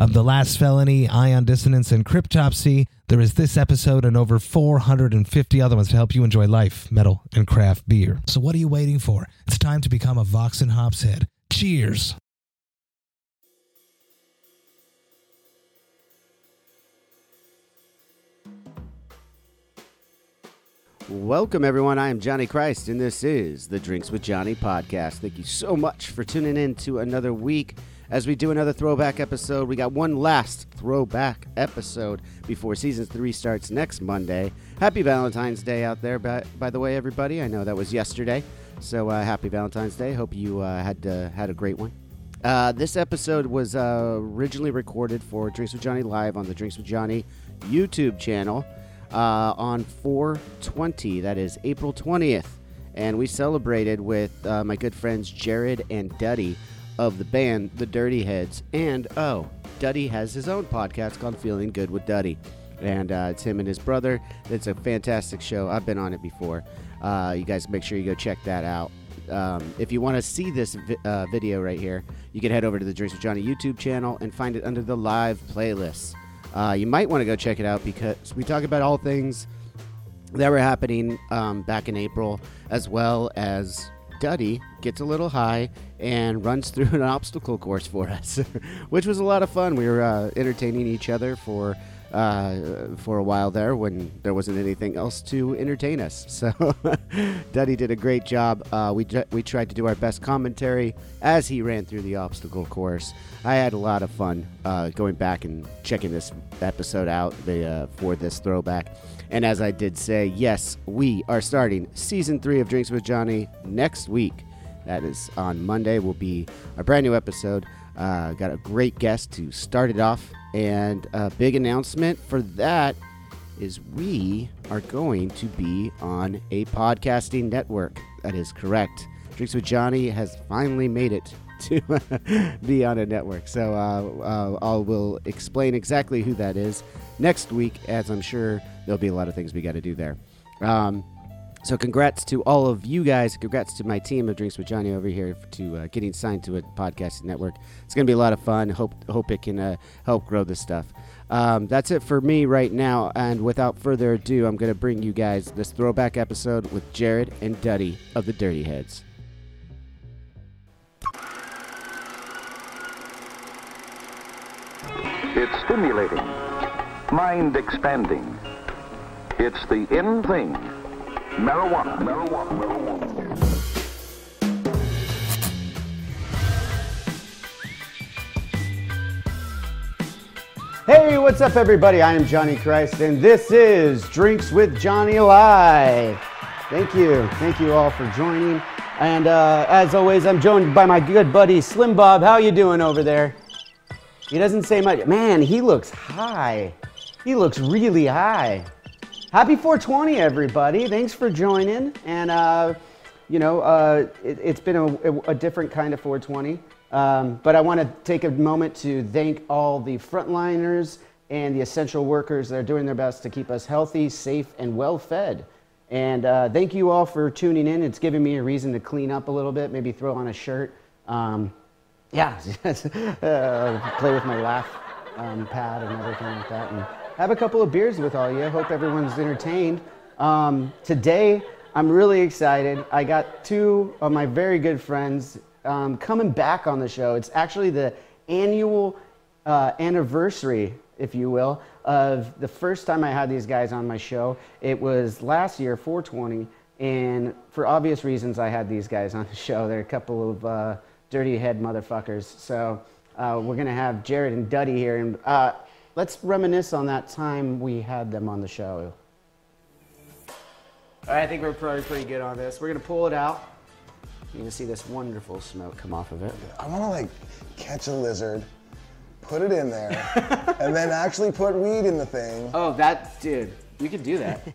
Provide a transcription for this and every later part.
of The Last Felony, Ion Dissonance, and Cryptopsy. There is this episode and over 450 other ones to help you enjoy life, metal, and craft beer. So what are you waiting for? It's time to become a Vox and Hops head. Cheers! Welcome, everyone. I am Johnny Christ, and this is the Drinks with Johnny podcast. Thank you so much for tuning in to another week as we do another throwback episode. We got one last throwback episode before season three starts next Monday. Happy Valentine's Day out there, by, by the way, everybody. I know that was yesterday, so uh, happy Valentine's Day. Hope you uh, had uh, had a great one. Uh, this episode was uh, originally recorded for Drinks with Johnny Live on the Drinks with Johnny YouTube channel uh, on 420. That is April 20th. And we celebrated with uh, my good friends Jared and Duddy of the band The Dirty Heads. And oh, Duddy has his own podcast called Feeling Good with Duddy. And uh, it's him and his brother. It's a fantastic show. I've been on it before. Uh, you guys make sure you go check that out. Um, if you want to see this vi- uh, video right here, you can head over to the Drinks with Johnny YouTube channel and find it under the live playlist. Uh, you might want to go check it out because we talk about all things that were happening um, back in April, as well as Duddy gets a little high and runs through an obstacle course for us, which was a lot of fun. We were uh, entertaining each other for uh, for a while there when there wasn't anything else to entertain us. So Duddy did a great job. Uh, we we tried to do our best commentary as he ran through the obstacle course. I had a lot of fun uh, going back and checking this episode out the, uh, for this throwback. And as I did say, yes, we are starting season three of Drinks with Johnny next week. That is on Monday. Will be a brand new episode. Uh, got a great guest to start it off, and a big announcement for that is we are going to be on a podcasting network. That is correct. Drinks with Johnny has finally made it to be on a network. So uh, uh, I will explain exactly who that is next week, as I'm sure there'll be a lot of things we got to do there. Um, so congrats to all of you guys. Congrats to my team of Drinks with Johnny over here to uh, getting signed to a podcasting network. It's going to be a lot of fun. Hope hope it can uh, help grow this stuff. Um, that's it for me right now. And without further ado, I'm going to bring you guys this throwback episode with Jared and Duddy of the Dirty Heads. It's stimulating, mind expanding. It's the in thing. Marijuana. Marijuana. Marijuana. Hey, what's up, everybody? I am Johnny Christ, and this is Drinks with Johnny Live. Thank you. Thank you all for joining. And uh, as always, I'm joined by my good buddy Slim Bob. How you doing over there? He doesn't say much. Man, he looks high. He looks really high. Happy 420, everybody. Thanks for joining. And, uh, you know, uh, it, has been a, a, different kind of 420. Um, but I want to take a moment to thank all the frontliners and the essential workers that are doing their best to keep us healthy, safe, and well fed. And uh, thank you all for tuning in. It's giving me a reason to clean up a little bit, maybe throw on a shirt. Um, yeah, uh, play with my laugh um, pad and everything like that. And have a couple of beers with all you. Hope everyone's entertained. Um, today, I'm really excited. I got two of my very good friends um, coming back on the show. It's actually the annual uh, anniversary, if you will, of the first time I had these guys on my show. It was last year, 420, and for obvious reasons, I had these guys on the show. They're a couple of uh, dirty head motherfuckers. So uh, we're gonna have Jared and Duddy here, and uh, let's reminisce on that time we had them on the show. All right, I think we're probably pretty good on this. We're gonna pull it out. You're gonna see this wonderful smoke come off of it. I want to like catch a lizard, put it in there, and then actually put weed in the thing. Oh, that dude, you could do that.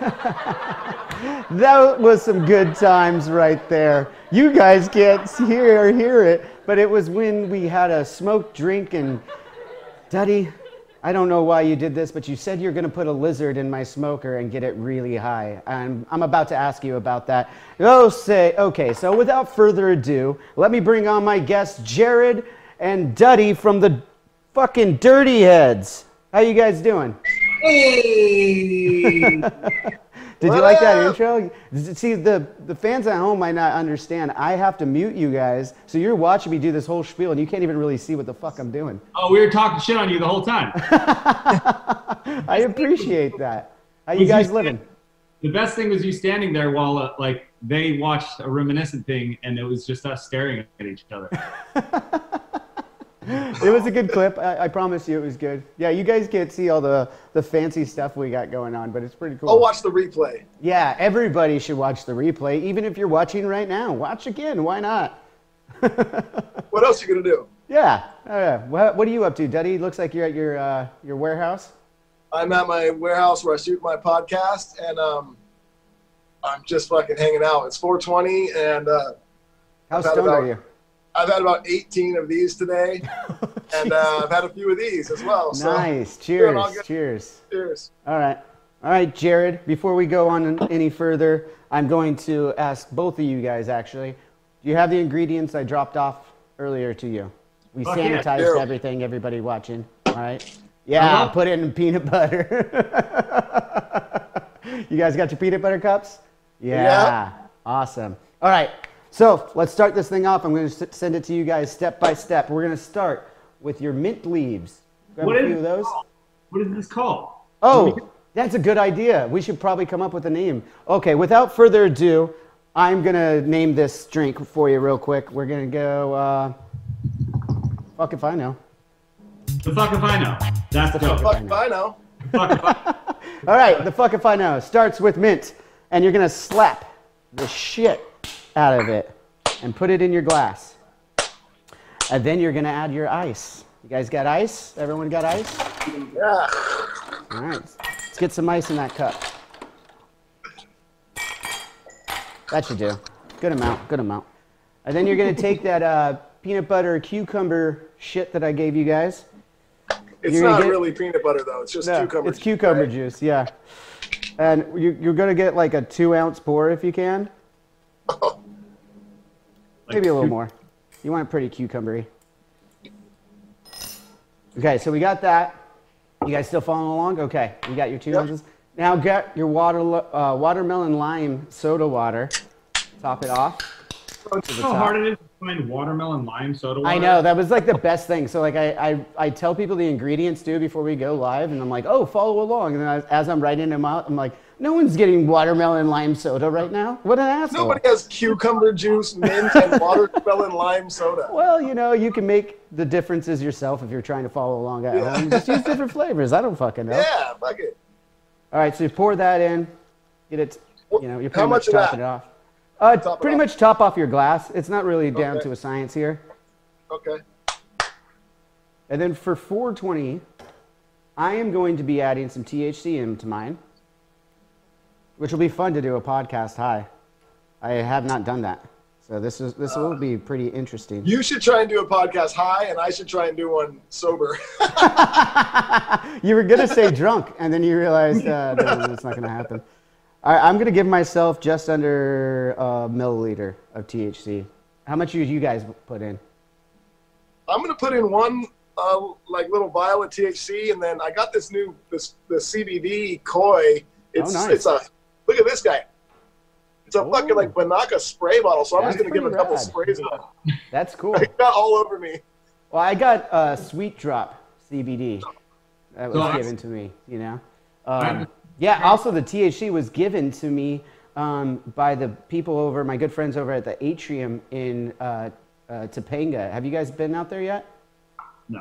that was some good times right there. You guys can't hear or hear it, but it was when we had a smoked drink and Duddy, I don't know why you did this, but you said you're going to put a lizard in my smoker and get it really high. And I'm about to ask you about that. Oh, say, okay, so without further ado, let me bring on my guests, Jared and Duddy from the fucking Dirty Heads. How you guys doing? Hey! Did you What like that intro? See, the, the fans at home might not understand. I have to mute you guys, so you're watching me do this whole spiel, and you can't even really see what the fuck I'm doing. oh, we were talking shit on you the whole time. I appreciate that. How you Was you guys stand- living? The best thing was you standing there while uh, like they watched a reminiscent thing, and it was just us staring at each other. It was a good clip. I, I promise you it was good. Yeah, you guys can't see all the, the fancy stuff we got going on, but it's pretty cool. I'll watch the replay. Yeah, everybody should watch the replay, even if you're watching right now. Watch again. Why not? What else are you gonna do? Yeah. Oh, yeah. What, what are you up to, Duddy? Looks like you're at your uh, your warehouse. I'm at my warehouse where I shoot my podcast, and um, I'm just fucking hanging out. It's 420, and uh, How stoned are you? I've had about 18 of these today, and uh, I've had a few of these as well. So Nice. doing all Cheers. Cheers. cheers. All right. All right, Jared, before we go on any further, I'm going to ask both of you guys actually. Do you have the ingredients I dropped off earlier to you? We Fuck yeah. sanitized Yeah. everything, everybody watching. All right. Yeah, Uh-huh. put it in peanut butter. you guys got your peanut butter cups? Yeah. Yeah. Awesome. All right. So let's start this thing off. I'm going to send it to you guys step by step. We're going to start with your mint leaves. Grab What a is few of those. What is this called? Oh, that's a good idea. We should probably come up with a name. Okay, without further ado, I'm going to name this drink for you real quick. We're going to go, uh, fuck if I know. The fuck if I know. That's the fuck if I Fuck if I know. Fuck if I All right, the fuck if I know starts with mint, and you're going to slap the shit out of it and put it in your glass. And then you're going to add your ice. You guys got ice? Everyone got ice? Yeah. All right, let's get some ice in that cup. That should do. Good amount, good amount. And then you're gonna take that uh, peanut butter cucumber shit that I gave you guys. It's You're not get- really peanut butter though. It's just No, cucumber. it's cucumber right? juice, yeah. And you, you're gonna get like a two ounce pour if you can. Maybe a little more. You want it pretty cucumbery. Okay, so we got that. You guys still following along? Okay, you got your two Yep. ounces. Now get your water, uh, watermelon lime soda water. Top it off. to how top. hard it is to find watermelon lime soda water. I know that was like the best thing. So like I, I, I tell people the ingredients too before we go live, and I'm like, oh, follow along. And then as, as I'm writing them out, I'm like, no one's getting watermelon lime soda right now. What an asshole! Nobody has cucumber juice, mint, and watermelon lime soda. Well, you know, you can make the differences yourself if you're trying to follow along at Yeah. home. Just use different flavors. I don't fucking know. Yeah, fuck it. All right, so you pour that in, get it. You know, you're How pretty much much topping it off. Uh, Top pretty off. much top off your glass. It's not really down Okay. to a science here. Okay. And then for 420, I am going to be adding some THC into mine, which will be fun to do a podcast high. I have not done that. So this is this will be pretty interesting. You should try and do a podcast high, and I should try and do one sober. You were gonna say drunk, and then you realized uh, that it's not gonna happen. All right, I'm gonna give myself just under a milliliter of THC. How much did you guys put in? I'm gonna put in one uh, like little vial of THC, and then I got this new this the CBD koi. It's Oh, nice. it's a look at this guy. It's a Oh. fucking like Binaca spray bottle. So I'm just gonna give it a pretty couple rad. sprays of that. That's cool. It got all over me. Well, I got uh, Sweet Drop CBD. That was So given to me, you know. Um, yeah. Also, the THC was given to me um, by the people over, my good friends over at the Atrium in uh, uh, Topanga. Have you guys been out there yet?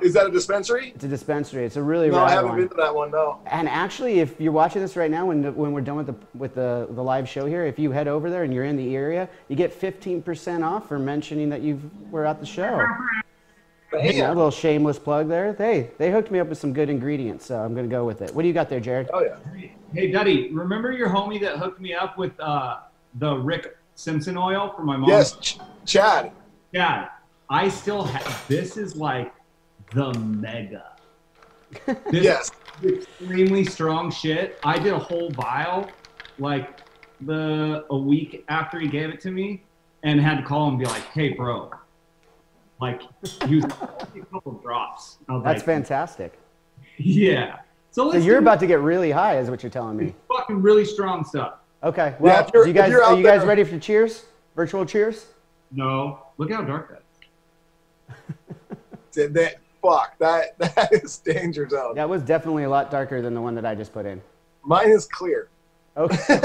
Is that a dispensary? It's a dispensary. It's a really No, I haven't one. been to that one. No. And actually, if you're watching this right now, when, the, when we're done with the with the, the live show here, if you head over there and you're in the area, you get 15% off for mentioning that you were at the show. Hey, a little shameless plug there. They they hooked me up with some good ingredients, so I'm gonna go with it. What do you got there, Jared? Oh yeah. Hey, Duddy, remember your homie that hooked me up with uh, the Rick Simpson oil for my mom? Yes, Ch- Chad. Yeah, I still have. This is like the mega. This Yes. is extremely strong shit. I did a whole vial, like the a week after he gave it to me, and had to call him and be like, "Hey, bro, like use a couple drops." I was That's like, fantastic. Yeah. So, So you're about to get really high, is what you're telling me. fucking really strong stuff. Okay. Well, if you're- you guys you're you guys there- ready for cheers? Virtual cheers? No, look how dark that is. Did that? Fuck. That that is danger zone. That was definitely a lot darker than the one that I just put in. Mine is clear. Okay.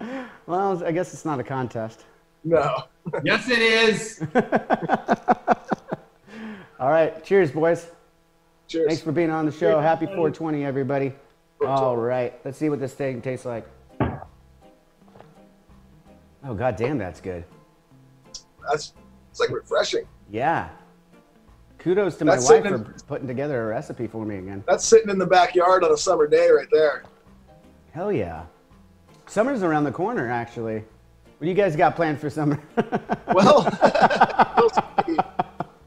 well, I guess it's not a contest. No. Yes, it is. All right. Cheers, boys. Cheers. Thanks for being on the show. Happy 420, everybody. 420. All right. Let's see what this thing tastes like. Oh, god damn, that's good. That's it's like refreshing. Yeah. Kudos to my wife sitting for putting together a recipe for me again. That's sitting in the backyard on a summer day right there. Hell yeah. Summer's around the corner, actually. What do you guys got planned for summer? Well, we'll, see.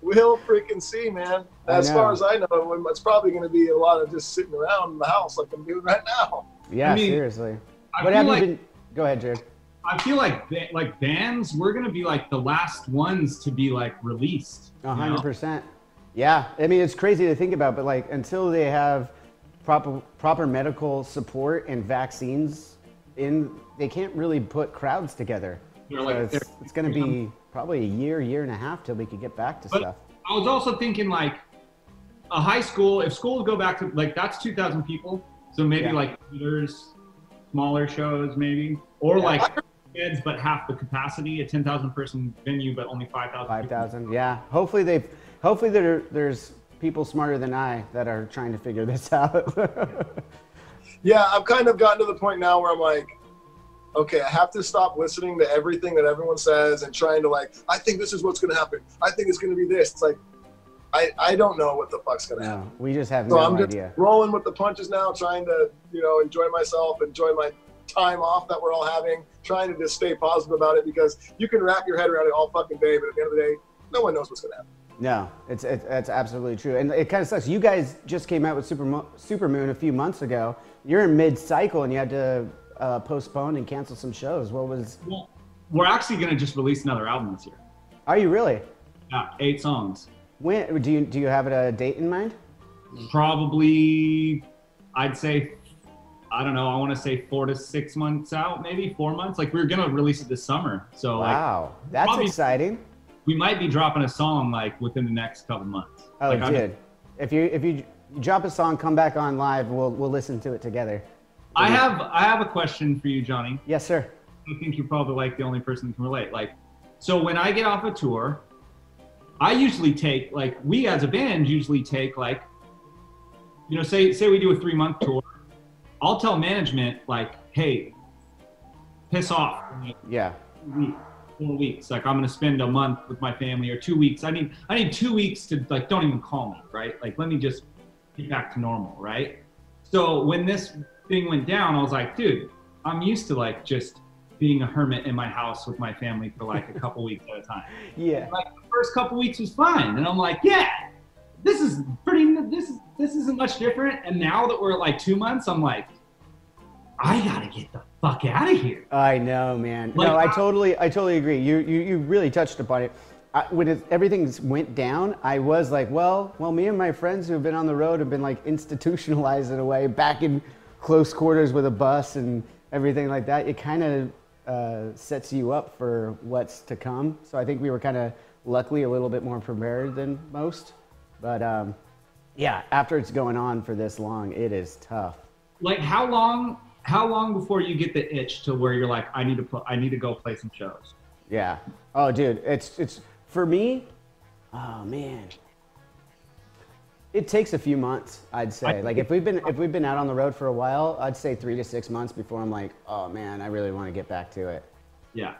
we'll freaking see, man. I As far as I know, it's probably going to be a lot of just sitting around in the house like I'm doing right now. yeah, I mean, seriously. I What have like you been? Go ahead, Jared. I feel like like bands, we're gonna be like the last ones to be like released. A you hundred know? percent. Yeah, I mean it's crazy to think about, but like until they have proper proper medical support and vaccines in, they can't really put crowds together. So like- it's, it's going to be probably a year, year and a half till we could get back to But stuff. I was also thinking like a high school. If schools go back to like that's two thousand people, so maybe Yeah. like theaters, smaller shows maybe, or like kids but half the capacity, a ten thousand person venue but only five thousand. Five thousand. Yeah. Hopefully they, hopefully there, there's people smarter than I that are trying to figure this out. Yeah, I've kind of gotten to the point now where I'm like, okay, I have to stop listening to everything that everyone says and trying to like, I think this is what's going to happen. I think it's going to be this. It's like, I, I don't know what the fuck's going to happen. we just have So no I'm just rolling with the punches now, trying to, you know, enjoy myself, enjoy my time off that we're all having, trying to just stay positive about it because you can wrap your head around it all fucking day, but at the end of the day, no one knows what's going to happen. No, it's it's it's absolutely true, and it kind of sucks. You guys just came out with Super Mo- Supermoon a few months ago. You're in mid cycle, and you had to uh, postpone and cancel some shows. What was? Well, we're actually gonna just release another album this year. Are you really? Yeah, eight songs. When do you do you have a date in mind? Probably, I'd say, I don't know. I want to say four to six months out, maybe four months. Like we are gonna release it this summer, so like Wow, that's probably- exciting. We might be dropping a song like within the next couple months. Oh, like, dude, if you if you drop a song, come back on live. We'll we'll listen to it together. I have I have a question for you, Johnny. Yes, sir. I think you're probably like the only person that can relate. Like, so when I get off a tour, I usually take like we as a band usually take like, you know, say say we do a three month tour, I'll tell management like, hey, piss off Yeah. Four weeks. Like I'm gonna spend a month with my family or two weeks. I need I need two weeks to like don't even call me, right? Like let me just get back to normal, right? So when this thing went down, I was like, dude, I'm used to like just being a hermit in my house with my family for like a couple weeks at a time. Yeah. Like the first couple weeks was fine, and I'm like, yeah, this is pretty. This is this isn't much different. And now that we're at like two months, I'm like, I gotta get the fuck out of here. I know, man. Like, no, I I- totally, I totally agree. You, you, you really touched upon it. I, when it, everything went down, I was like, well, well, me and my friends who have been on the road have been like institutionalized in a way, back in close quarters with a bus and everything like that. It kind of uh, sets you up for what's to come. So I think we were kind of luckily a little bit more prepared than most. But um, yeah, after it's going on for this long, it is tough. like how long how long before you get the itch to where you're like i need to put i need to go play some shows Yeah. Oh, dude, it's it's for me. Oh man, it takes a few months. I'd say. I- like if we've been if we've been out on the road for a while, I'd say three to six months before I'm like, oh man, I really want to get back to it. yeah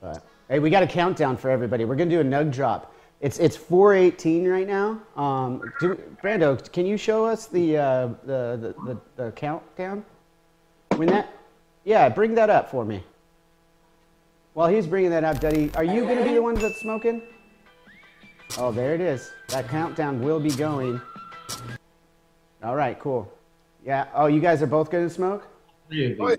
But hey, we got a countdown for everybody. We're gonna do a nug drop. It's it's 418 right now. Um, do, Brando, can you show us the, uh, the, the, the, the countdown? When that, yeah, bring that up for me. While he's bringing that up, Duddy, are you going to be the ones that's smoking? Oh, there it is. That countdown will be going. All right, cool. Yeah. Oh, you guys are both going to smoke? Three of Oh yeah.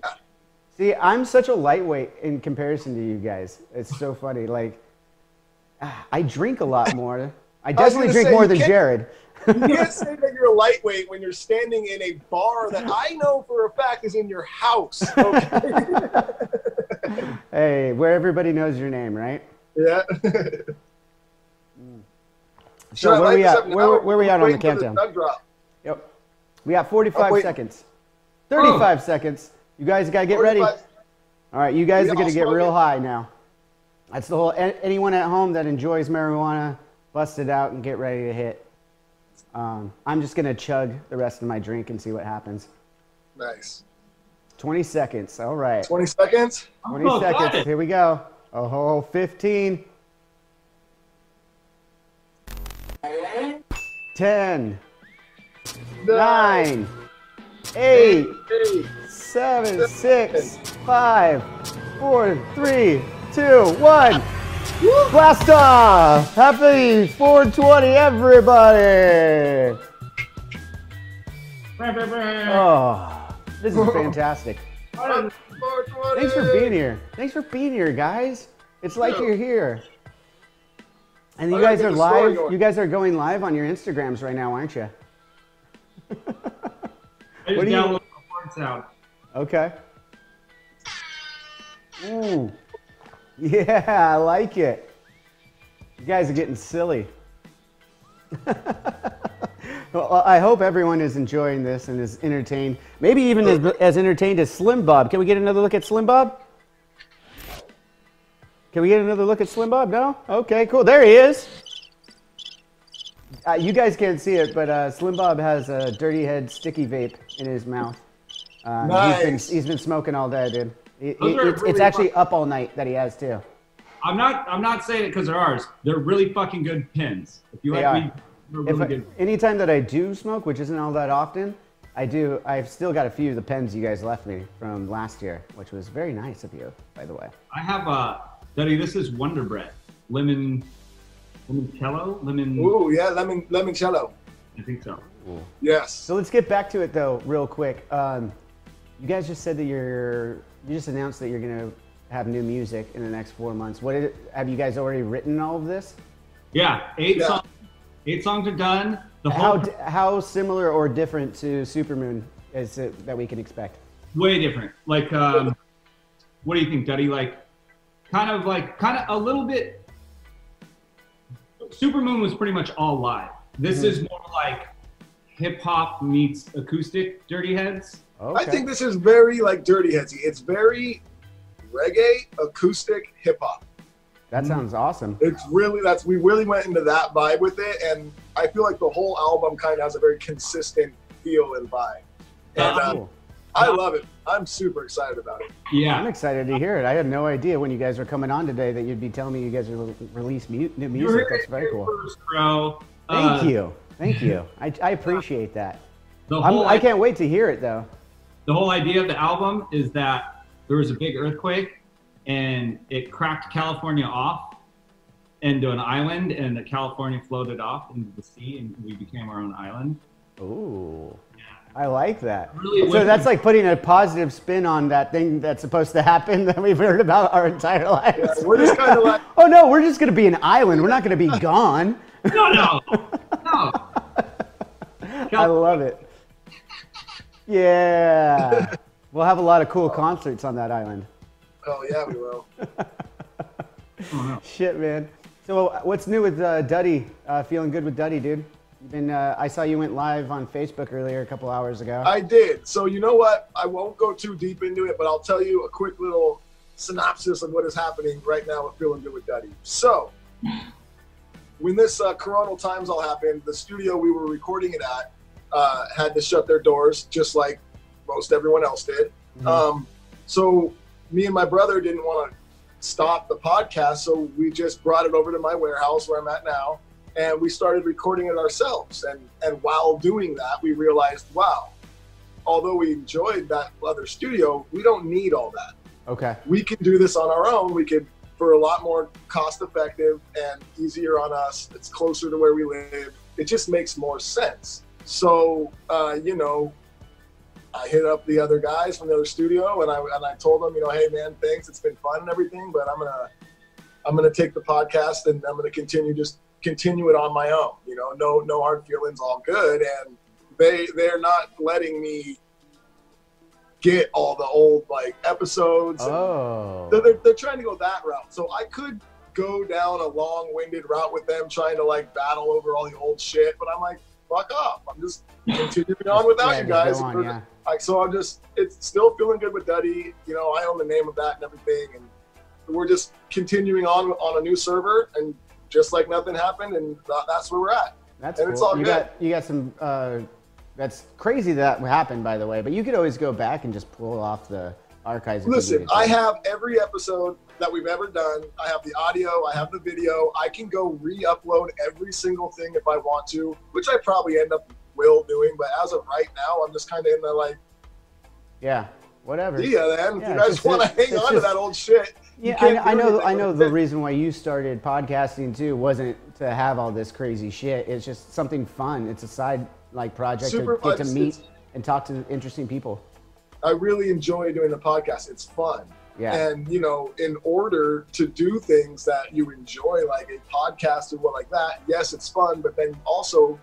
See, I'm such a lightweight in comparison to you guys. It's so funny. Like, ah, I drink a lot more. I definitely gonna drink say, more than can't- Jared. You can't say that you're a lightweight when you're standing in a bar that I know for a fact is in your house. Okay? Hey, where everybody knows your name, right? yeah. So Should where we at? Where, where we at on the countdown? Drop. Yep. We got 45 Oh, seconds. 35 seconds. You guys got to get ready. All right, you guys We are going to get real smoking? high now. That's the whole. Anyone at home that enjoys marijuana, bust it out and get ready to hit. Um, I'm just going to chug the rest of my drink and see what happens. Nice. 20 seconds. All right. 20 seconds. 20 Oh, seconds. Here we go. Oh, 15. 10, 9, 8, Eight. seven, six, five, four, three, two, one. Blast off! Happy 420, everybody! Oh, this is fantastic. Thanks for being here. Thanks for being here, guys. It's like you're here. And you guys are live. You guys are going live on your Instagrams right now, aren't you? I What just do you- downloaded the porn sound. Okay. Ooh. Yeah, I like it. You guys are getting silly. well, I hope everyone is enjoying this and is entertained. Maybe even as, as entertained as Slim Bob. Can we get another look at Slim Bob? Can we get another look at Slim Bob? No? Okay, cool. There he is. Uh, you guys can't see it, but uh, Slim Bob has a dirty head sticky vape in his mouth. Uh, he's, been, Nice. he's been smoking all day, dude. It- it- are it's, it's actually fun. up all night that he has too. I'm not. I'm not saying it because they're ours. They're really fucking good pins. If you They like are. weed, they're If really I, good. anytime that I do smoke, which isn't all that often, I do. I've still got a few of the pens you guys left me from last year, which was very nice of you, by the way. I have a, Duddy. This is Wonder Bread, lemon, limoncello, lemon. Ooh, yeah, lemon limoncello. I think so. Yes. So let's get back to it though, real quick. Um, you guys just said that you're. You just announced that you're gonna have new music in the next four months. What is, have you guys already written all of this? Yeah, eight Yeah. songs. Eight songs are done. The How whole how similar or different to Supermoon is it that we can expect? way different. Like, um, what do you think, Duddy? Like, kind of like, kind of a little bit. Supermoon was pretty much all live. This Mm-hmm. is more like hip hop meets acoustic Dirty Heads. Okay. I think this is very like Dirty Headsy. It's very reggae, acoustic, hip hop. that sounds awesome. It's really that's we really went into that vibe with it, and I feel like the whole album kind of has a very consistent feel and vibe. And Uh, uh, Cool. I love it. I'm super excited about it. Yeah, I'm excited to hear it. I had no idea when you guys were coming on today that you'd be telling me you guys are re- release mu- new you music. That's very cool. first, bro. Thank Uh, you. Thank you. I, I appreciate that. The I'm, I can't wait to hear it though. The whole idea of the album is that there was a big earthquake and it cracked California off into an island, and the California floated off into the sea, and we became our own island. Ooh. I like that. Really so that's like putting a positive spin on that thing that's supposed to happen that we've heard about our entire lives. Yeah, we're just kind of like oh no, we're just gonna be an island. We're not gonna be gone. No, no, no. I love it. Yeah. We'll have a lot of cool concerts on that island. oh yeah, we will. Shit, man. So uh, what's new with uh, Duddy? Uh, feeling good with Duddy, dude? You've been. Uh, I saw you went live on Facebook earlier a couple hours ago. I did. So you know what? I won't go too deep into it, but I'll tell you a quick little synopsis of what is happening right now with Feeling Good with Duddy. So when this uh, coronal times all happened, the studio we were recording it at uh, had to shut their doors, just like most everyone else did. Um, so me and my brother didn't want to stop the podcast. So we just brought it over to my warehouse where I'm at now, and we started recording it ourselves. And and while doing that, we realized, wow, although we enjoyed that other studio, we don't need all that. Okay. We can do this on our own. We could for a lot more cost effective and easier on us. It's closer to where we live. It just makes more sense. So uh, you know, I hit up the other guys from the other studio and I and I told them, you know, hey man, thanks. It's been fun and everything, but I'm gonna I'm gonna take the podcast and I'm gonna continue just continue it on my own. You know, no no hard feelings, all good. And they they're not letting me get all the old like episodes. Oh. they're, they're, they're trying to go that route. So I could go down a long-winded route with them, trying to like battle over all the old shit. But I'm like, fuck off. I'm just continuing on without Yeah, you guys. on, yeah. Like, so I'm just, it's still feeling good with Duddy. You know, I own the name of that and everything, and we're just continuing on on a new server, and just like nothing happened, and tha- that's where we're at. That's and cool. it's all you good. got you got some. Uh, that's crazy that happened, by the way. But you could always go back and just pull off the archives. Listen. I have every episode that we've ever done. I have the audio, I have the video. I can go re-upload every single thing if I want to, which I probably end up will doing. But as of right now, I'm just kind of in the like, Yeah. Whatever. yeah, man. If Yeah, you guys want to hang on to that old shit, Yeah, I, I know. I know the it. reason why you started podcasting too wasn't to have all this crazy shit. It's just something fun. It's a side like project Super to get to meet It's- and talk to interesting people. I really enjoy doing the podcast. It's fun. Yeah. And you know, in order to do things that you enjoy, like a podcast or what like that, yes, it's fun, but then also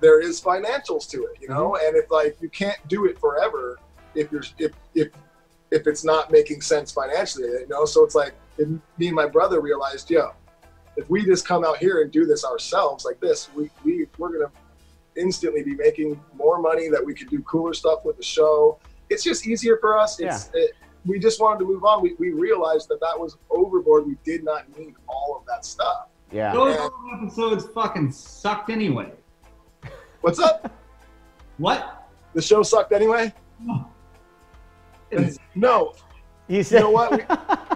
there is financials to it, you know. Mm-hmm. And if like you can't do it forever, if you're if if if it's not making sense financially, you know. So it's like if me and my brother realized, yo, if we just come out here and do this ourselves like this, we we we're gonna instantly be making more money that we could do cooler stuff with the show. It's just easier for us. It's, it, we just wanted to move on. We, we realized that that was overboard. We did not need all of that stuff. Yeah. Those old episodes fucking sucked anyway. What's up? What? the show sucked anyway? Oh. No. You You said. know what?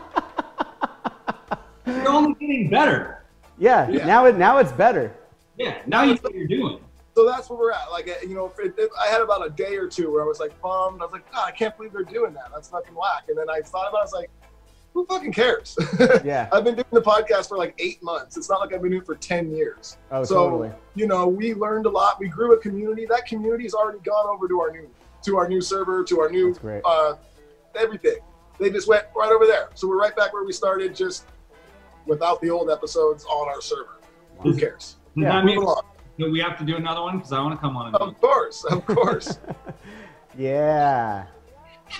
We, You're only getting better. yeah, Yeah. Now it now it's better. Yeah. Now you know what you're doing. So that's where we're at. Like, uh, you know, it, it, I had about a day or two where I was like bummed. I was like, God, I can't believe they're doing that. That's fucking whack. And then I thought about it. I was like, who fucking cares? Yeah. I've been doing the podcast for like eight months. It's not like I've been doing it for 10 years. Oh, so, totally. you know, we learned a lot. We grew a community. That community's already gone over to our new, to our new server, to our new, uh, everything. They just went right over there. So we're right back where we started, just without the old episodes on our server. Who cares? Does Yeah, that mean Move along. that we have to do another one? Because I want to come on and do Of course, of course. Yeah.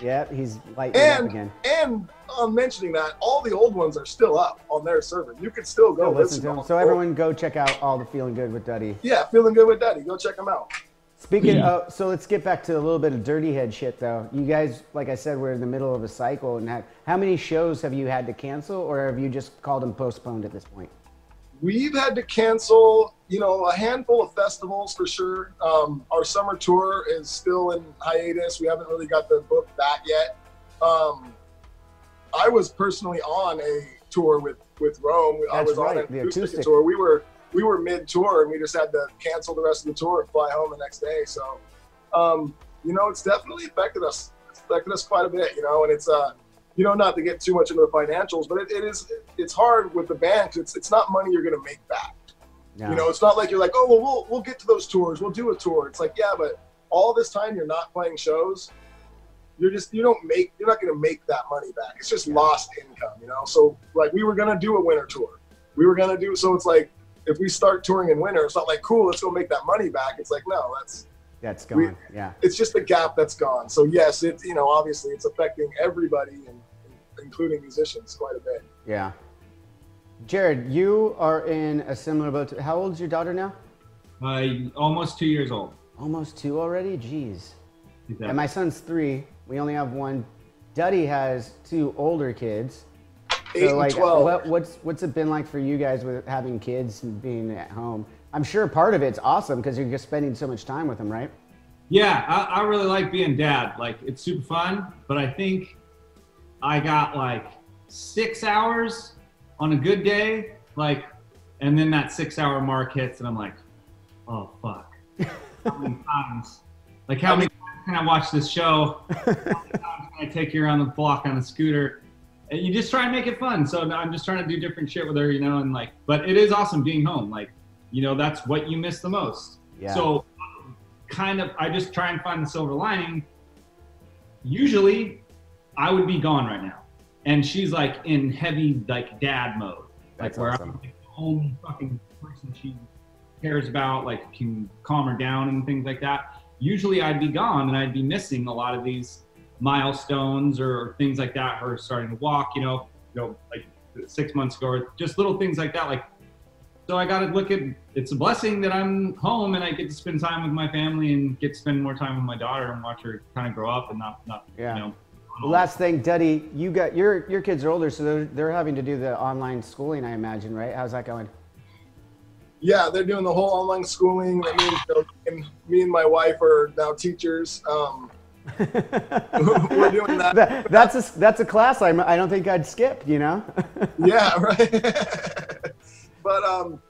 Yep. He's lighting it up and again. and on mentioning that, all the old ones are still up on their server. You can still go Go listen to him. them. So everyone, go check out all the feeling good with Duddy. Yeah, feeling good with Duddy. Go check them out. Speaking of, so let's get back to a little bit of dirty head shit though. You guys, like I said, we're in the middle of a cycle, and have, how many shows have you had to cancel, or have you just called them postponed at this point? We've had to cancel, you know, a handful of festivals for sure. Um, our summer tour is still in hiatus. We haven't really got the book back yet. Um, I was personally on a tour with with Rome. I That's was on right, an the acoustic, acoustic. tour. We were we were mid tour and we just had to cancel the rest of the tour and fly home the next day. So, um, you know, it's definitely affected us. It's affected us quite a bit. You know, and it's uh, you know, not to get too much into the financials, but it, it is it's hard with the band 'cause it's it's not money you're gonna make back. No. You know, it's not like you're like, oh well, we'll we'll get to those tours. We'll do a tour. It's like, yeah, but all this time you're not playing shows. You're just you don't make you're not going to make that money back. It's just lost income, you know. So like we were going to do a winter tour. We were going to do so. It's like if we start touring in winter, it's not like cool. Let's go make that money back. It's like no, that's That's we- gone. yeah. it's just the gap that's gone. So yes, it's you know obviously it's affecting everybody, and, including musicians, quite a bit. Yeah. Jared, you are in a similar boat. To, how old is your daughter now? Uh, almost two years old. Almost two already? Jeez. Exactly. And my son's three. We only have one. Duddy has two older kids. Eight so like, and twelve. what, what's what's it been like for you guys with having kids and being at home? I'm sure part of it's awesome because you're just spending so much time with them, right? Yeah, I, I really like being dad. Like it's super fun, but I think I got like six hours on a good day, like, and then that six hour mark hits, and I'm like, oh fuck. How many times? Like, how many times can I watch this show? How many times can I take you around the block on a scooter? And you just try and make it fun. So I'm just trying to do different shit with her, you know, and like, but it is awesome being home. Like, you know, that's what you miss the most. Yeah. So, kind of, I just try and find the silver lining. Usually, I would be gone right now, and she's like in heavy like dad mode, like where awesome. I'm like, the only fucking person she cares about, like can calm her down and things like that. Usually, I'd be gone, and I'd be missing a lot of these milestones or things like that. Her starting to walk, you know, you know, like six months ago, or just little things like that, like so I got to look at it's a blessing that I'm home and I get to spend time with my family and get to spend more time with my daughter and watch her kind of grow up and not not Yeah. you know. Last thing, Duddy, you got your your kids are older, so they're, they're having to do the online schooling, I imagine, right? How's that going? Yeah, they're doing the whole online schooling. I mean, know, and me and my wife are now teachers. Um, we're doing that. That, that's a that's a class I'm, I don't think I'd skip. You know? Yeah, right. but um,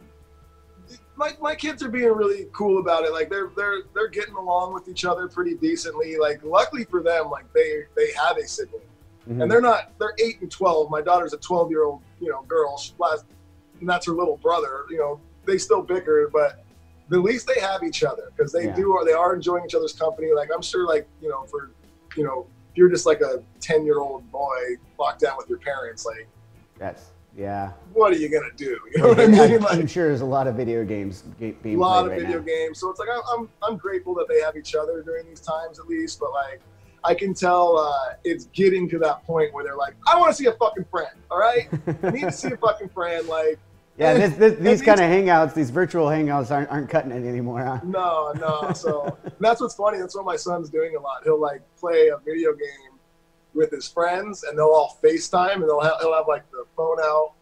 my, my kids are being really cool about it. Like they're they're they're getting along with each other pretty decently. Like luckily for them, like they they have a sibling, mm-hmm. and they're not they're eight and twelve. My daughter's a twelve year old you know girl. She last, and that's her little brother. You know they still bicker, but at least they have each other because they Yeah. do or they are enjoying each other's company. Like I'm sure, like you know, for you know, if you're just like a ten year old boy locked down with your parents, like That's yeah. what are you gonna do? You know what I mean? I'm, Like I'm sure there's a lot of video games ga- a lot of right video now. games. So it's like I'm, I'm I'm grateful that they have each other during these times at least. But like I can tell uh, it's getting to that point where they're like, I want to see a fucking friend. All right, I need to see a fucking friend. Like Yeah, this, this, these kind of hangouts, these virtual hangouts, aren't, aren't cutting it anymore. Huh? No, no. So that's what's funny. That's what my son's doing a lot. He'll like play a video game with his friends, and they'll all FaceTime, and they'll have, he'll have like the phone out,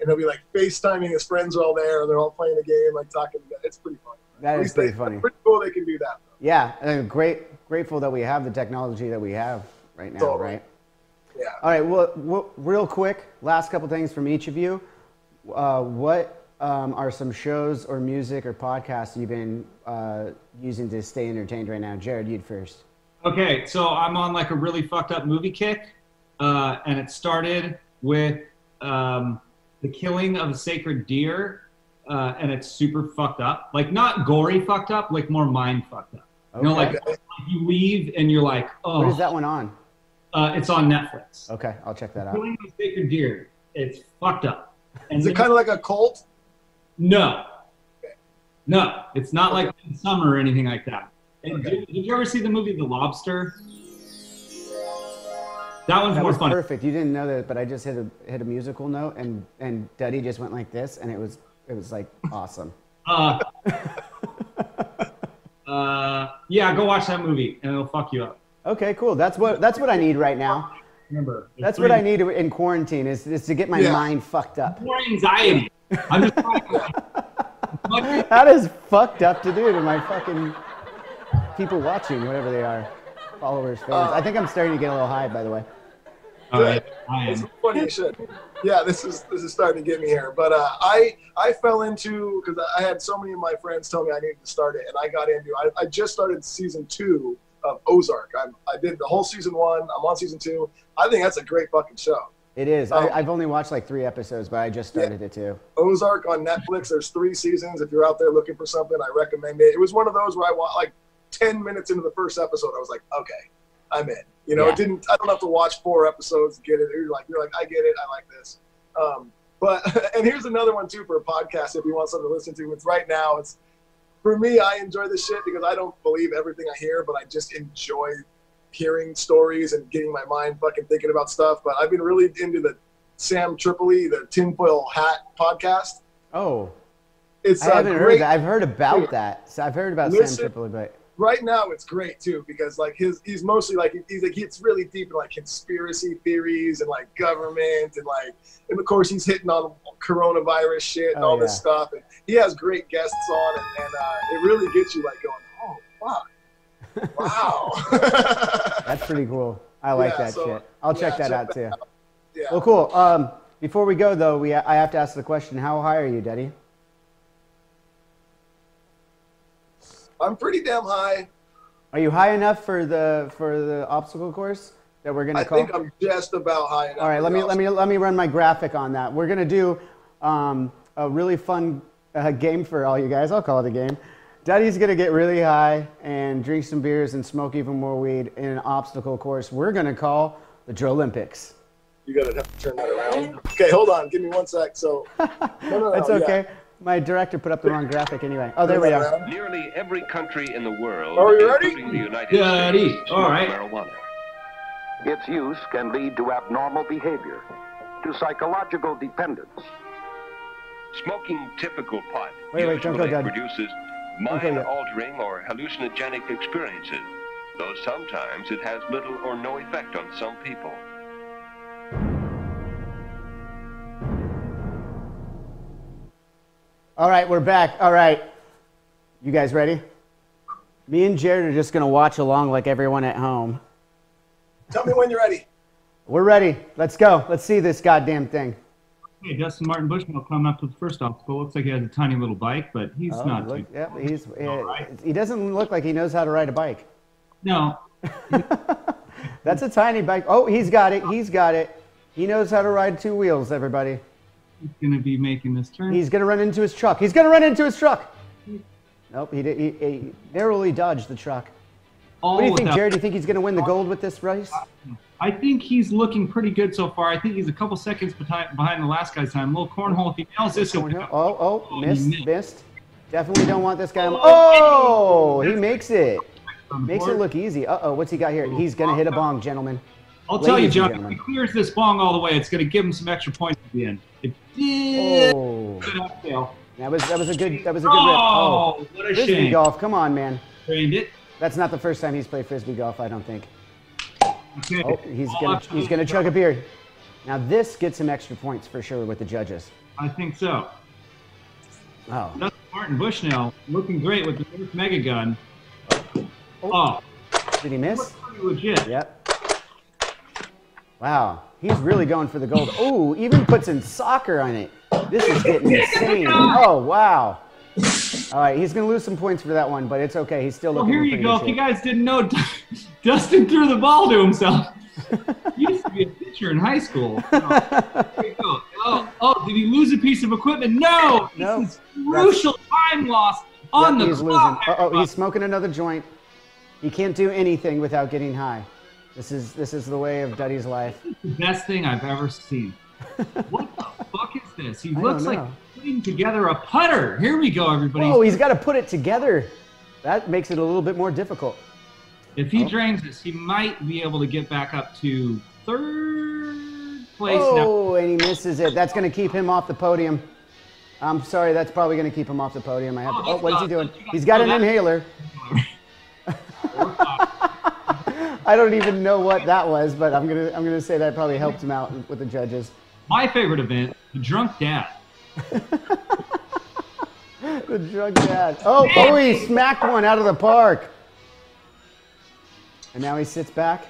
and he'll be like FaceTiming his friends are all there, and they're all playing a game, like talking together. It's pretty funny. That At is least they- pretty funny. Pretty cool. They can do that. Though. Yeah, and great, grateful that we have the technology that we have right now, Totally. right? Yeah. All right. Well, well, real quick, last couple things from each of you. Uh, what um, are some shows or music or podcasts you've been uh, using to stay entertained right now? Jared, you'd first. Okay, so I'm on like a really fucked up movie kick, uh, and it started with um, the killing of a sacred deer, uh, and it's super fucked up. Like not gory fucked up, like more mind fucked up. You know, like, you leave and you're like, oh, What is that one on? Uh, it's on Netflix. Okay, I'll check that out. Killing of a sacred deer. It's fucked up. And Is it kind of like a cult? No. No, it's not like summer or anything like that. And did, did you ever see the movie The Lobster? That one's That more was fun. perfect. You didn't know that, but I just hit a hit a musical note, and and Duddy just went like this, and it was it was like awesome. Uh, uh, yeah, go watch that movie and it'll fuck you up. Okay, cool. That's what that's what I need right now. Remember, That's what I need in quarantine is, is to get my Yeah. mind fucked up. More anxiety. I'm just trying to, like, That is fucked up to do to my fucking people watching, whatever they are, followers, fans. Uh, I think I'm starting to get a little high, by the way. All right, I It's am. funny you should. Yeah, this is this is starting to get me here. But uh, I I fell into because I had so many of my friends tell me I needed to start it, and I got into. I, I just started season two of Ozark. I'm, I did the whole season one. I'm on season two. I think that's a great fucking show. It is. Oh. I, I've only watched like three episodes, but I just started it too. Ozark on Netflix. There's three seasons. If you're out there looking for something, I recommend it. It was one of those where I want like ten minutes into the first episode, I was like, okay, I'm in. You know, Yeah. it didn't. I don't have to watch four episodes to get it. You're like, you're like, I get it. I like this. Um, but and here's another one too for a podcast. If you want something to listen to, it's right now. It's for me. I enjoy this shit because I don't believe everything I hear, but I just enjoy hearing stories and getting my mind fucking thinking about stuff. But I've been really into the Sam Tripoli, the Tinfoil Hat podcast. Oh, It's I haven't great. heard that. I've heard about that. So I've heard about Listen- Sam Tripoli, but right now it's great too because like his he's mostly like he's like gets really deep in like conspiracy theories and like government and like and of course he's hitting on coronavirus shit and Oh, all this stuff and he has great guests on and, and uh, it really gets you like going oh fuck wow that's pretty cool. I like Yeah, that so- shit. I'll check yeah, that check out too. yeah Well, cool. Um, before we go though, we I have to ask the question: How high are you, Duddy? I'm pretty damn high. Are you high enough for the for the obstacle course that we're gonna I call? think I'm just about high enough. All right, let me let me let me run my graphic on that. We're gonna do um, a really fun uh, game for all you guys. I'll call it a game. Duddy's gonna get really high and drink some beers and smoke even more weed in an obstacle course. We're gonna call the DROlympics. You gotta have to turn that around. Okay, hold on. Give me one sec. So, no, no, no, That's yeah. Okay. My director put up the wrong graphic anyway. Oh, there we are. Nearly every country in the world, Are you ready? including the United Ready. States, All smokes right. marijuana. Its use can lead to abnormal behavior, to psychological dependence. Smoking typical pot Wait, wait, don't go, usually Dad. produces Don't go yet. mind-altering or hallucinogenic experiences, though sometimes it has little or no effect on some people. All right, we're back. All right, you guys ready? Me and Jared are just gonna watch along like everyone at home. Tell me when you're ready. We're ready. Let's go. Let's see this goddamn thing. Hey, Dustin Martin Bushnell coming up to the first obstacle. Looks like he has a tiny little bike, but he's Oh, not look, too. yep, he's, All uh, right. he doesn't look like he knows how to ride a bike. No, That's a tiny bike. Oh, he's got it. He's got it. He knows how to ride two wheels, everybody. He's going to be making this turn. He's going to run into his truck. He's going to run into his truck. Nope, he, did, he, he narrowly dodged the truck. all What do you think, Jared? Do you think he's going to win the gold with this race? I think he's looking pretty good so far. I think he's a couple seconds behind, behind the last guy's time. A Little cornhole. If he nails this, he'll Oh, oh, Oh, missed, missed. missed. Definitely don't want this guy. Oh, he makes it. Makes it look easy. Uh oh, what's he got here? He's going to hit a bong, gentlemen. I'll tell you, Ladies John, if he clears this bong all the way, it's going to give him some extra points at the end. Did. Oh, Good uphill. that was that was a good that was a good rip. Oh, Oh, what a frisbee shame. golf. Come on, man. Trained it. That's not the first time he's played frisbee golf. I don't think. Okay. Oh, he's All gonna he's gonna chug a beer. Now this gets him extra points for sure with the judges. I think so. Oh, Dustin Martin Bushnell looking great with the Nerf Mega Gun. Oh. oh, did he miss? pretty legit. Yep. Wow, he's really going for the gold. Oh, even puts in soccer on it. This is getting insane. Oh wow. All right, he's gonna lose some points for that one, but it's okay. He's still looking. Well, here you go. If you guys didn't know, Dustin threw the ball to himself. He used to be a pitcher in high school. Oh, here you go. Oh, oh, did he lose a piece of equipment? No. This No. is crucial time loss on Yep, the he's clock. losing. Uh oh, he's smoking another joint. He can't do anything without getting high. This is this is the way of Duddy's life. the best thing I've ever seen. what the fuck is this? He I looks like putting together a putter. Here we go, everybody. Oh, he's got to put it together. That makes it a little bit more difficult. if he oh. drains this, he might be able to get back up to third place now. Oh, and he misses it. That's going to keep him off the podium. I'm sorry, that's probably going to keep him off the podium. I have to, Oh, oh, what is he doing? not- you got- He's got oh, an inhaler. I don't even know what that was, but I'm gonna I'm gonna say that probably helped him out with the judges. My favorite event, the drunk dad. The drug dad. Oh, oh, he smacked one out of the park. And now he sits back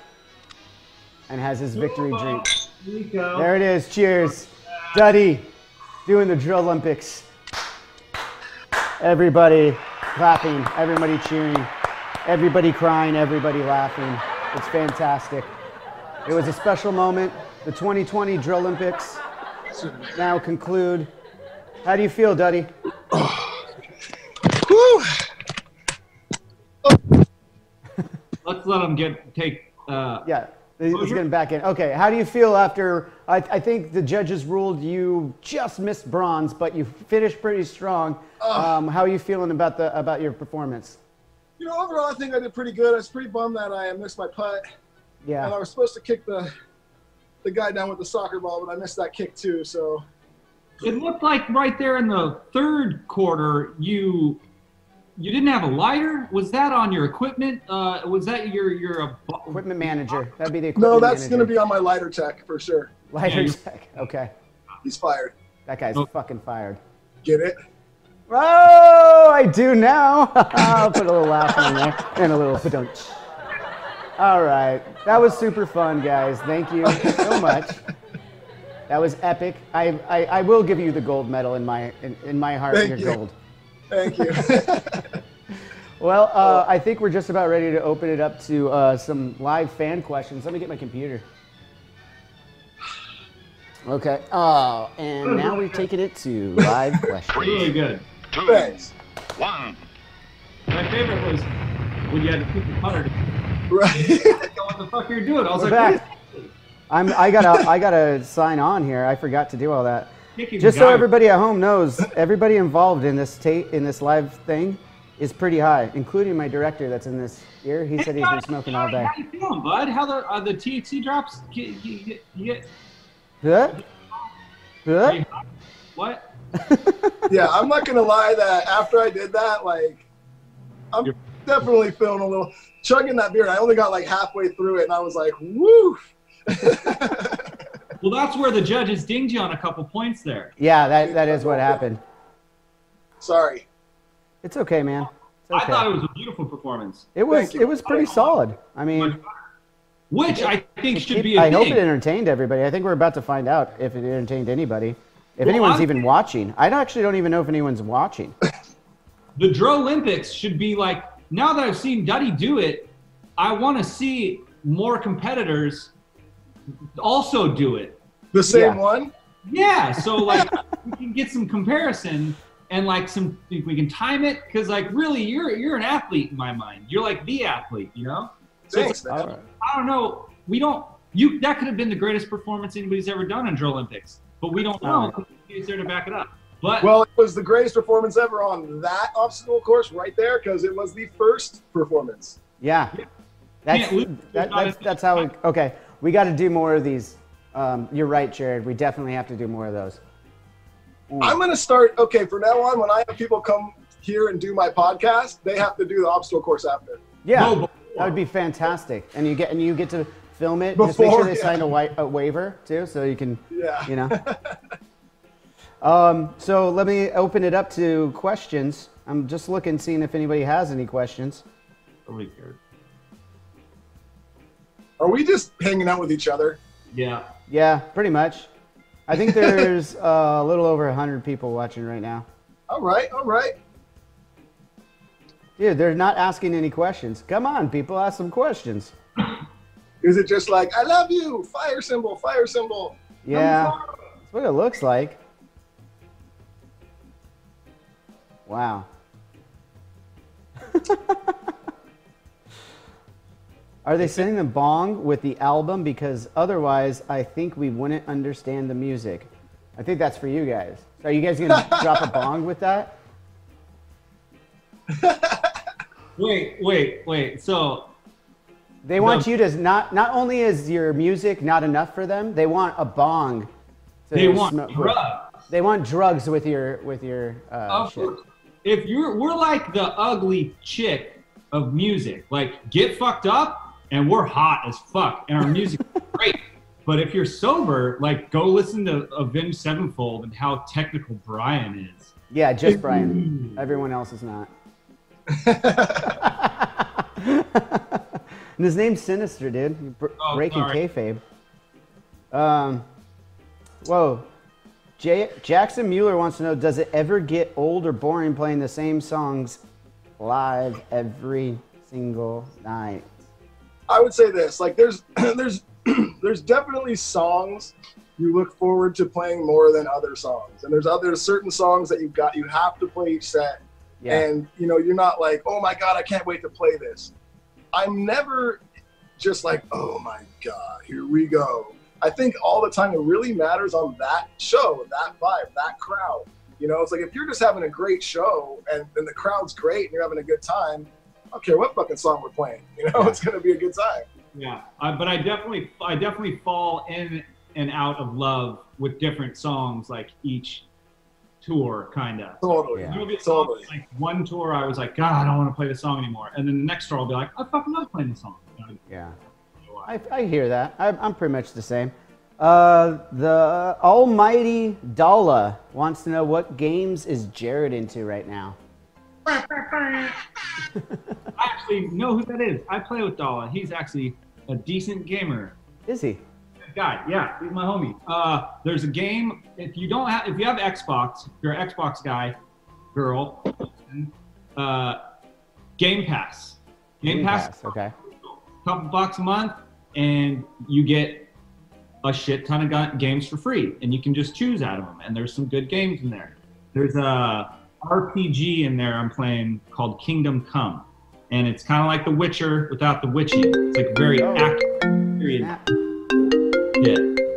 and has his victory drink. Here we go. There it is. Cheers. Duddy doing the DROlympics. Everybody clapping, everybody cheering, everybody crying, everybody laughing. It's fantastic. It was a special moment. The 2020 DROlympics now conclude. How do you feel, Duddy? Whew. Let's let him get take. Uh, Yeah, he's getting back in. Okay, how do you feel after? I, I think the judges ruled you just missed bronze, but you finished pretty strong. Um, how are you feeling about the about your performance? You know, overall, I think I did pretty good. I was pretty bummed that I missed my putt, and I was supposed to kick the the guy down with the soccer ball, but I missed that kick too. So it looked like right there in the third quarter, you you didn't have a lighter. Was that on your equipment? Uh, was that your your equipment manager. That'd be the equipment no, that's going to be on my lighter tech for sure. lighter Yeah, tech. Okay, He's fired. that guy's Oh. fucking fired. Get it? Oh, I do now. I'll put a little laugh in there and a little padunch. All right, that was super fun, guys. Thank you so much. That was epic. I, I, I will give you the gold medal in my in, in my heart. Thank you're you. gold. Thank you. Well, uh, I think we're just about ready to open it up to uh, some live fan questions. Let me get my computer. Okay. Oh, and now we're taking it to live questions. Really good. Two, Thanks. one. My favorite was when you had to pick the putter to Right. what the fuck you're doing. I was We're like, back. I'm. I gotta. I gotta sign on here. I forgot to do all that. Just so everybody at home knows, everybody involved in this ta- in this live thing is pretty high, including my director that's in this here. He said he's been smoking all day. How you feeling, bud? How the uh, the THC drops? You, you, you get Huh? Huh? what? yeah, I'm not gonna lie that after I did that, like, I'm You're- definitely feeling a little chugging that beer. I only got like halfway through it, and I was like, "Woo!" Well, that's where the judges dinged you on a couple points there. Yeah, that that is what happened. Sorry. It's okay, man. It's I thought it was a beautiful performance, It was it was pretty solid. I mean, which I think should be. a I hope it entertained everybody. I think we're about to find out if it entertained anybody. If Well, anyone's I'm- even watching. I actually don't even know if anyone's watching. the DROlympics should be like now that I've seen Duddy do it, I want to see more competitors also do it. The same Yeah. one. Yeah, so like we can get some comparison and like some we can time it because like really you're you're an athlete in my mind. You're like the athlete, you know. So Thanks, man. All right. I don't know. We don't. You that could have been the greatest performance anybody's ever done in DROlympics, but we don't know. Oh. He's there to back it up. But Well, it was the greatest performance ever on that obstacle course right there because it was the first performance. Yeah. That's Can't that, that's that's how we okay. We got to do more of these. Um, you're right, Jared. We definitely have to do more of those. I'm gonna start. Okay, from now on, when I have people come here and do my podcast, they have to do the obstacle course after. Yeah, No, that would be fantastic. And you get and you get to film it. Just make sure they yeah. sign a, wi- a waiver too, so you can Yeah. you know. um, so let me open it up to questions. I'm just looking, seeing if anybody has any questions. Nobody cared. Are we just hanging out with each other? Yeah. Yeah, pretty much. I think there's uh, a little over 100 people watching right now. All right, all right. Dude, they're not asking any questions. Come on, people, ask some questions. Is it just like I love you, fire symbol, fire symbol? Yeah, that's what it looks like. Wow. Are they sending the bong with the album? Because otherwise, I think we wouldn't understand the music. I think that's for you guys. Are you guys gonna drop a bong with that? Wait, wait, wait. So They want No. you to not. Not only is your music not enough for them, they want a bong. to they want smoke with. drugs. They want drugs with your with your uh, Of shit. course. If you're, we're like the ugly chick of music. Like, get fucked up, and we're hot as fuck, and our music great. But if you're sober, like, go listen to Avenged Sevenfold and how technical Brian is. Yeah, just Brian. Everyone else is not. and his name's Synyster, dude. You're br- Oh, breaking sorry. kayfabe. Um, whoa. J- Jackson Mueller wants to know: Does it ever get old or boring playing the same songs live every single night? I would say this: like, there's, there's, there's definitely songs you look forward to playing more than other songs, and there's other certain songs that you've got you have to play each set, Yeah. and you know you're not like, oh my god, I can't wait to play this. I'm never just like, oh my god, here we go. I think all the time it really matters on that show, that vibe, that crowd. You know, it's like if you're just having a great show and, and the crowd's great and you're having a good time, I don't care what fucking song we're playing. You know, it's gonna be a good time. Yeah, uh, but I definitely, I definitely fall in and out of love with different songs, like each tour, kind of. Totally. Yeah. There'll be songs, Totally. like one tour, I was like, God, I don't want to play this song anymore, and then the next tour, I'll be like, I fucking love playing this song. You know, Yeah. I- I, I hear that. I, I'm pretty much the same. Uh, the almighty Dalla wants to know what games is Jared into right now. I actually know who that is. I play with Dalla. He's actually a decent gamer. Is he? Guy. Yeah, he's my homie. Uh, there's a game. If you don't have, if you have Xbox, if you're an Xbox guy, girl, uh, Game Pass. Game, Game Pass, Pass, okay. couple bucks a month, and you get a shit ton of gu- games for free, and you can just choose out of them. And there's some good games in there. There's a RPG in there I'm playing called Kingdom Come, and it's kind of like The Witcher without the witchy. It's like very Oh. accurate. Period. Snap. Yeah.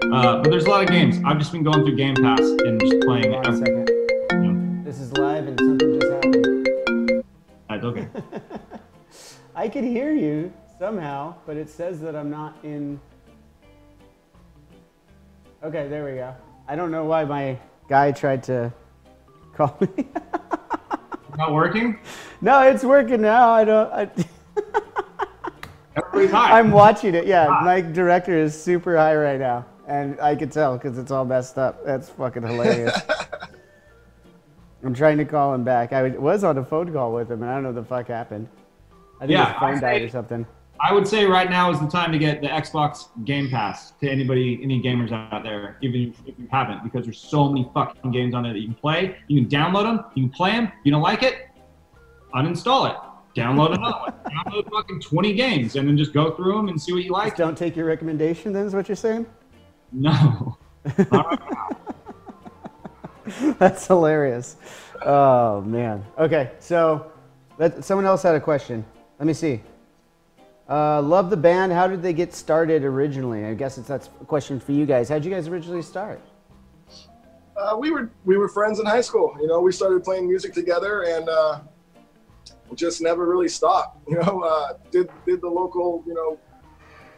Uh, but there's a lot of games. I've just been going through Game Pass and just playing. Hold on a second. This is live and something just happened. That's okay. I could hear you somehow, but it says that I'm not in. Okay, there we go. I don't know why my guy tried to call me. Not working. no, it's working now. I don't. I, High. I'm watching it. Yeah, ah. my director is super high right now, and I could tell because it's all messed up. That's fucking hilarious. I'm trying to call him back. I was on a phone call with him, and I don't know what the fuck happened. I think Yeah, his phone died or something. I would say right now is the time to get the Xbox Game Pass to anybody, any gamers out there, even if you haven't, because there's so many fucking games on it that you can play. You can download them, you can play them. You don't like it, uninstall it. Download another one. Download fucking 20 games and then just go through them and see what you like. Just don't take your recommendation. Then is what you're saying? No. That's hilarious. Oh man. Okay, so let, someone else had a question. Let me see. Uh, love the band. How did they get started originally? I guess it's that's a question for you guys. How did you guys originally start? Uh, we were we were friends in high school. You know, we started playing music together and uh, just never really stopped. You know, uh, did did the local you know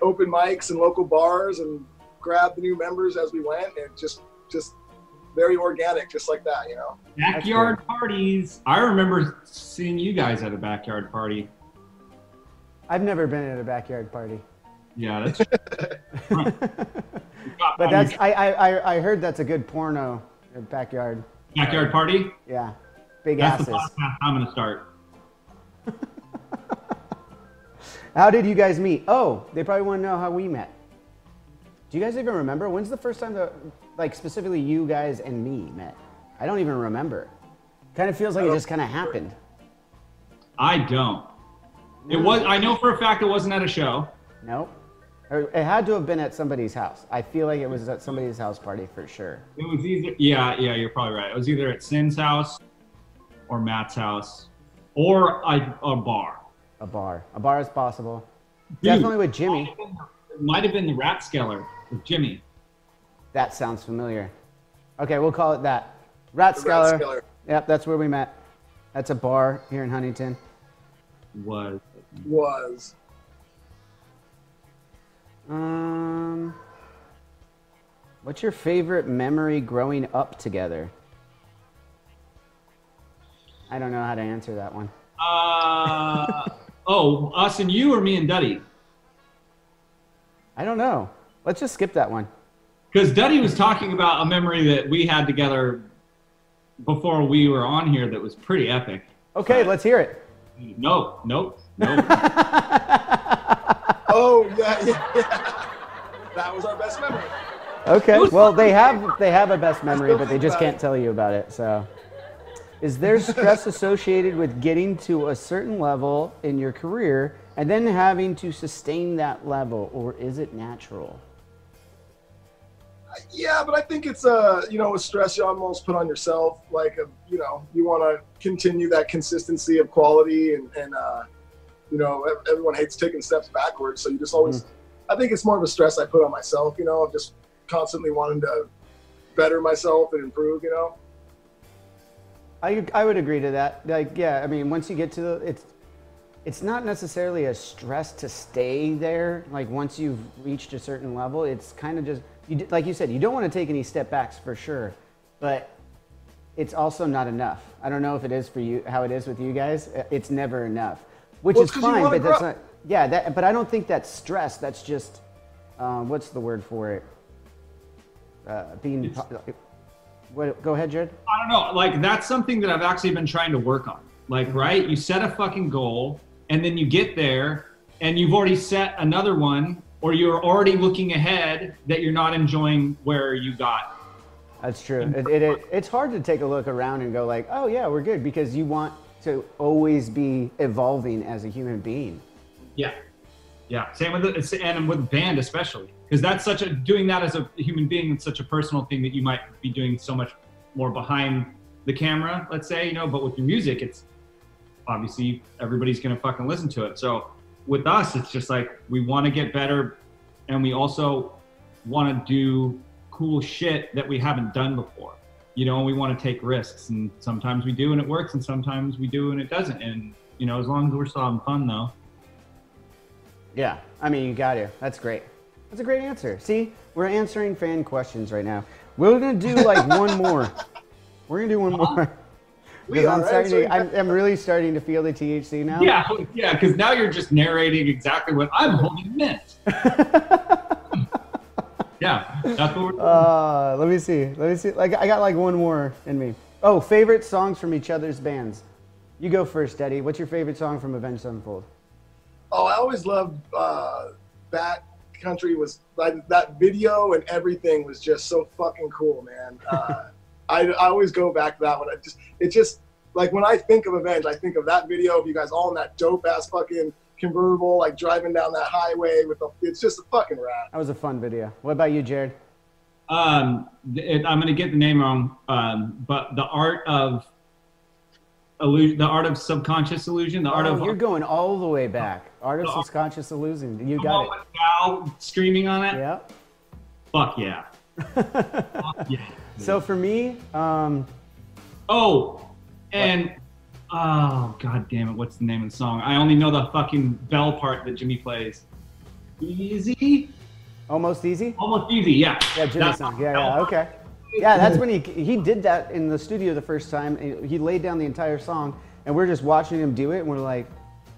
open mics and local bars and grabbed the new members as we went and just just very organic, just like that. You know. Backyard parties. I remember seeing you guys at a backyard party. I've never been at a backyard party, Yeah, that's. but that's I I, I- I heard that's a good porno uh, backyard. backyard party. Yeah, big That's asses. the podcast I'm gonna start. How did you guys meet? Oh, they probably want to know how we met. Do you guys even remember? When's the first time that, like, specifically you guys and me met? I don't even remember. Kind of feels like it just kind of happened. I don't. It was. I know for a fact it wasn't at a show. Nope. It had to have been at somebody's house. I feel like it was at somebody's house party for sure. It was either. Yeah, yeah, you're probably right. It was either at Syn's house, or Matt's house, or a, a bar. A bar. A bar is possible. Dude. Definitely with Jimmy. It might have been the Ratskeller with Jimmy. That sounds familiar. Okay, we'll call it that. Ratskeller. Ratskeller. Yep, that's where we met. That's a bar here in Huntington. Was Was Um, what's your favorite memory growing up together? I don't know how to answer that one. uh oh us and you or me and Duddy? I don't know. Let's just skip that one. Because Duddy was talking about a memory that we had together before we were on here that was pretty epic. Okay, let's hear it. No, nope, nope. oh yeah yeah. yeah. That was our best memory. Okay. Well, they have they have a best memory, but they just can't tell you about it. So, is there stress associated with getting to a certain level in your career and then having to sustain that level, or is it natural? Yeah, but I think it's a you know a stress you almost put on yourself. Like a, you know you want to continue that consistency of quality, and and uh, you know everyone hates taking steps backwards, so you just always. Mm-hmm. I think it's more of a stress I put on myself. You know, of just constantly wanting to better myself and improve. You know. I, I would agree to that. Like, yeah, I mean, once you get to the, it's, it's not necessarily a stress to stay there. Like, once you've reached a certain level, it's kind of just, you, like you said, you don't want to take any step backs for sure, but it's also not enough. I don't know if it is for you, how it is with you guys. Uh, It's never enough, which Well, is it's 'cause you fine, but that's not, yeah, that, but I don't think that's stress. That's just, uh, what's the word for it? Uh, being, what, go ahead, Jared. I don't know. Like that's something that I've actually been trying to work on. Like, right? You set a fucking goal, and then you get there, and you've already set another one, or you're already looking ahead that you're not enjoying where you got. That's true. It, it, it, it's hard to take a look around and go like, oh yeah, we're good because you want to always be evolving as a human being. Yeah, yeah. Same with the and with band especially because that's such a doing that as a human being. It's such a personal thing that you might be doing so much more behind the camera, let's say, you know. But with your music, it's obviously everybody's gonna fucking listen to it. So with us, it's just like we want to get better, and we also want to do cool shit that we haven't done before. You know, we want to take risks, and sometimes we do and it works, and sometimes we do and it doesn't. And you know, as long as we're still having fun, though. Yeah, I mean, you got to. That's great. That's a great answer. See, we're answering fan questions right now. We're gonna do like one more. We're gonna do one more. Because I'm, starting to, I'm, I'm really starting to feel the THC now. Yeah, yeah, because now you're just narrating exactly what I'm holding meant. yeah, that's what we're doing. Uh, let me see. Let me see. Like I got like one more in me. Oh, favorite songs from each other's bands. You go first, Eddie. What's your favorite song from Avenged Sevenfold? Oh, I always loved uh, Bat Country was like that video and everything was just so fucking cool, man. Uh, I, I always go back to that one. I just it just like when I think of Avenge, I think of that video of you guys all in that dope ass fucking convertible, like driving down that highway with the. It's just a fucking rad. That was a fun video. What about you, Jared? Um, it, I'm gonna get the name wrong, um, but the art of illusion, the art of subconscious illusion, the art Oh, of you're going all the way back. Art of subconscious illusion. You got it. Val screaming on it. Yeah. Fuck yeah. Fuck yeah. So for me, um, Oh, and oh god damn it, what's the name of the song? I only know the fucking bell part that Jimmy plays. Easy, almost easy. almost easy, yeah. Yeah, Jimmy song. Yeah, yeah, okay. Yeah, that's when he he did that in the studio the first time. He he laid down the entire song, and we're just watching him do it, and we're like,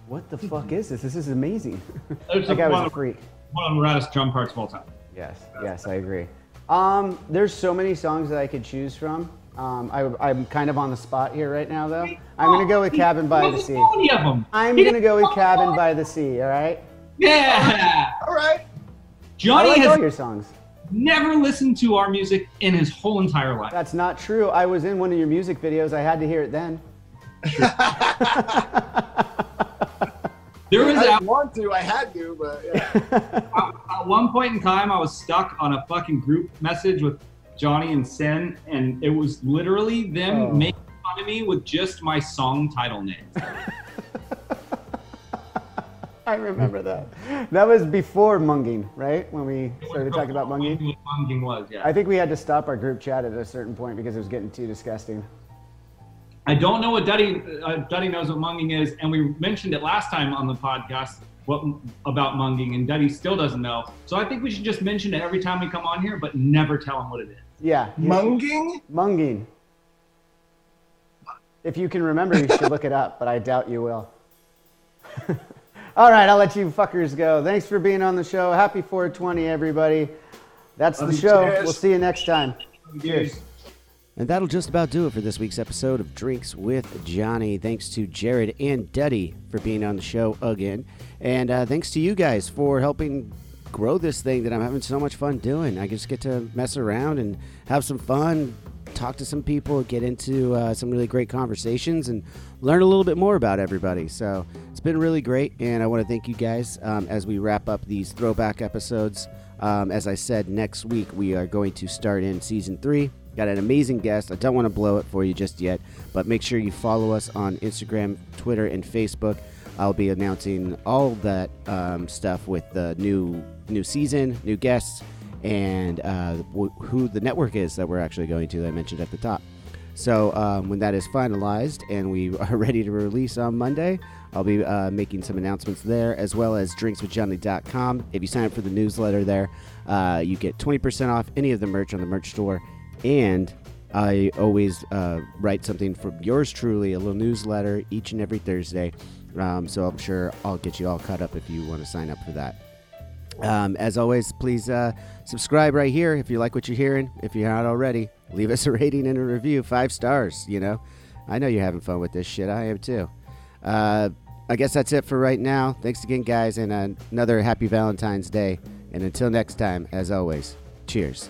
"What the fuck is this? This is amazing." There's that guy was a freak. One of the raddest drum parts of all time. Yes, yes, I agree. Um, there's so many songs that I could choose from. Um, I, I'm kind of on the spot here right now, though. I'm gonna go with Cabin by the Sea. know Any of them? I'm gonna go with Cabin by the Sea. All right. Yeah. All right. I Johnny like all has your songs. Never listened to our music in his whole entire life. That's not true. I was in one of your music videos. I had to hear it then. There was I at, didn't want to. I had to, but yeah. at one point in time, I was stuck on a fucking group message with Johnny and Sen, and it was literally them Oh. making fun of me with just my song title names. I remember that. That was before munging, right? When we started talking about munging. What munging was, yeah. I think we had to stop our group chat at a certain point because it was getting too disgusting. I don't know what Duddy, uh, Duddy knows what munging is, and we mentioned it last time on the podcast what about munging, and Duddy still doesn't know. So I think we should just mention it every time we come on here, but never tell him what it is. Yeah. Munging? Munging. If you can remember, you should look it up, but I doubt you will. All right, I'll let you fuckers go. Thanks for being on the show. Happy 420, everybody. That's the Love you. show. Cheers. We'll see you next time. Cheers. And that'll just about do it for this week's episode of Drinks with Johnny. Thanks to Jared and Duddy for being on the show again. And uh, thanks to you guys for helping grow this thing that I'm having so much fun doing. I just get to mess around and have some fun, talk to some people, get into uh, some really great conversations, and learn a little bit more about everybody. So it's been really great. And I want to thank you guys um, as we wrap up these throwback episodes. Um, as I said, next week we are going to start in season three. Got an amazing guest. I don't want to blow it for you just yet, but make sure you follow us on Instagram, Twitter, and Facebook. I'll be announcing all that um, stuff with the new new season, new guests, and uh, wh- who the network is that we're actually going to. That I mentioned at the top. So um, when that is finalized and we are ready to release on Monday, I'll be uh, making some announcements there as well as drinkswithjohnny.com. If you sign up for the newsletter there, uh, you get 20% off any of the merch on the merch store. And I always uh, write something from yours truly, a little newsletter each and every Thursday. Um, so I'm sure I'll get you all caught up if you want to sign up for that. Um, as always, please uh, subscribe right here if you like what you're hearing. If you're not already, leave us a rating and a review. Five stars, you know. I know you're having fun with this shit. I am too. Uh, I guess that's it for right now. Thanks again, guys, and uh, another happy Valentine's Day And until next time, as always, cheers.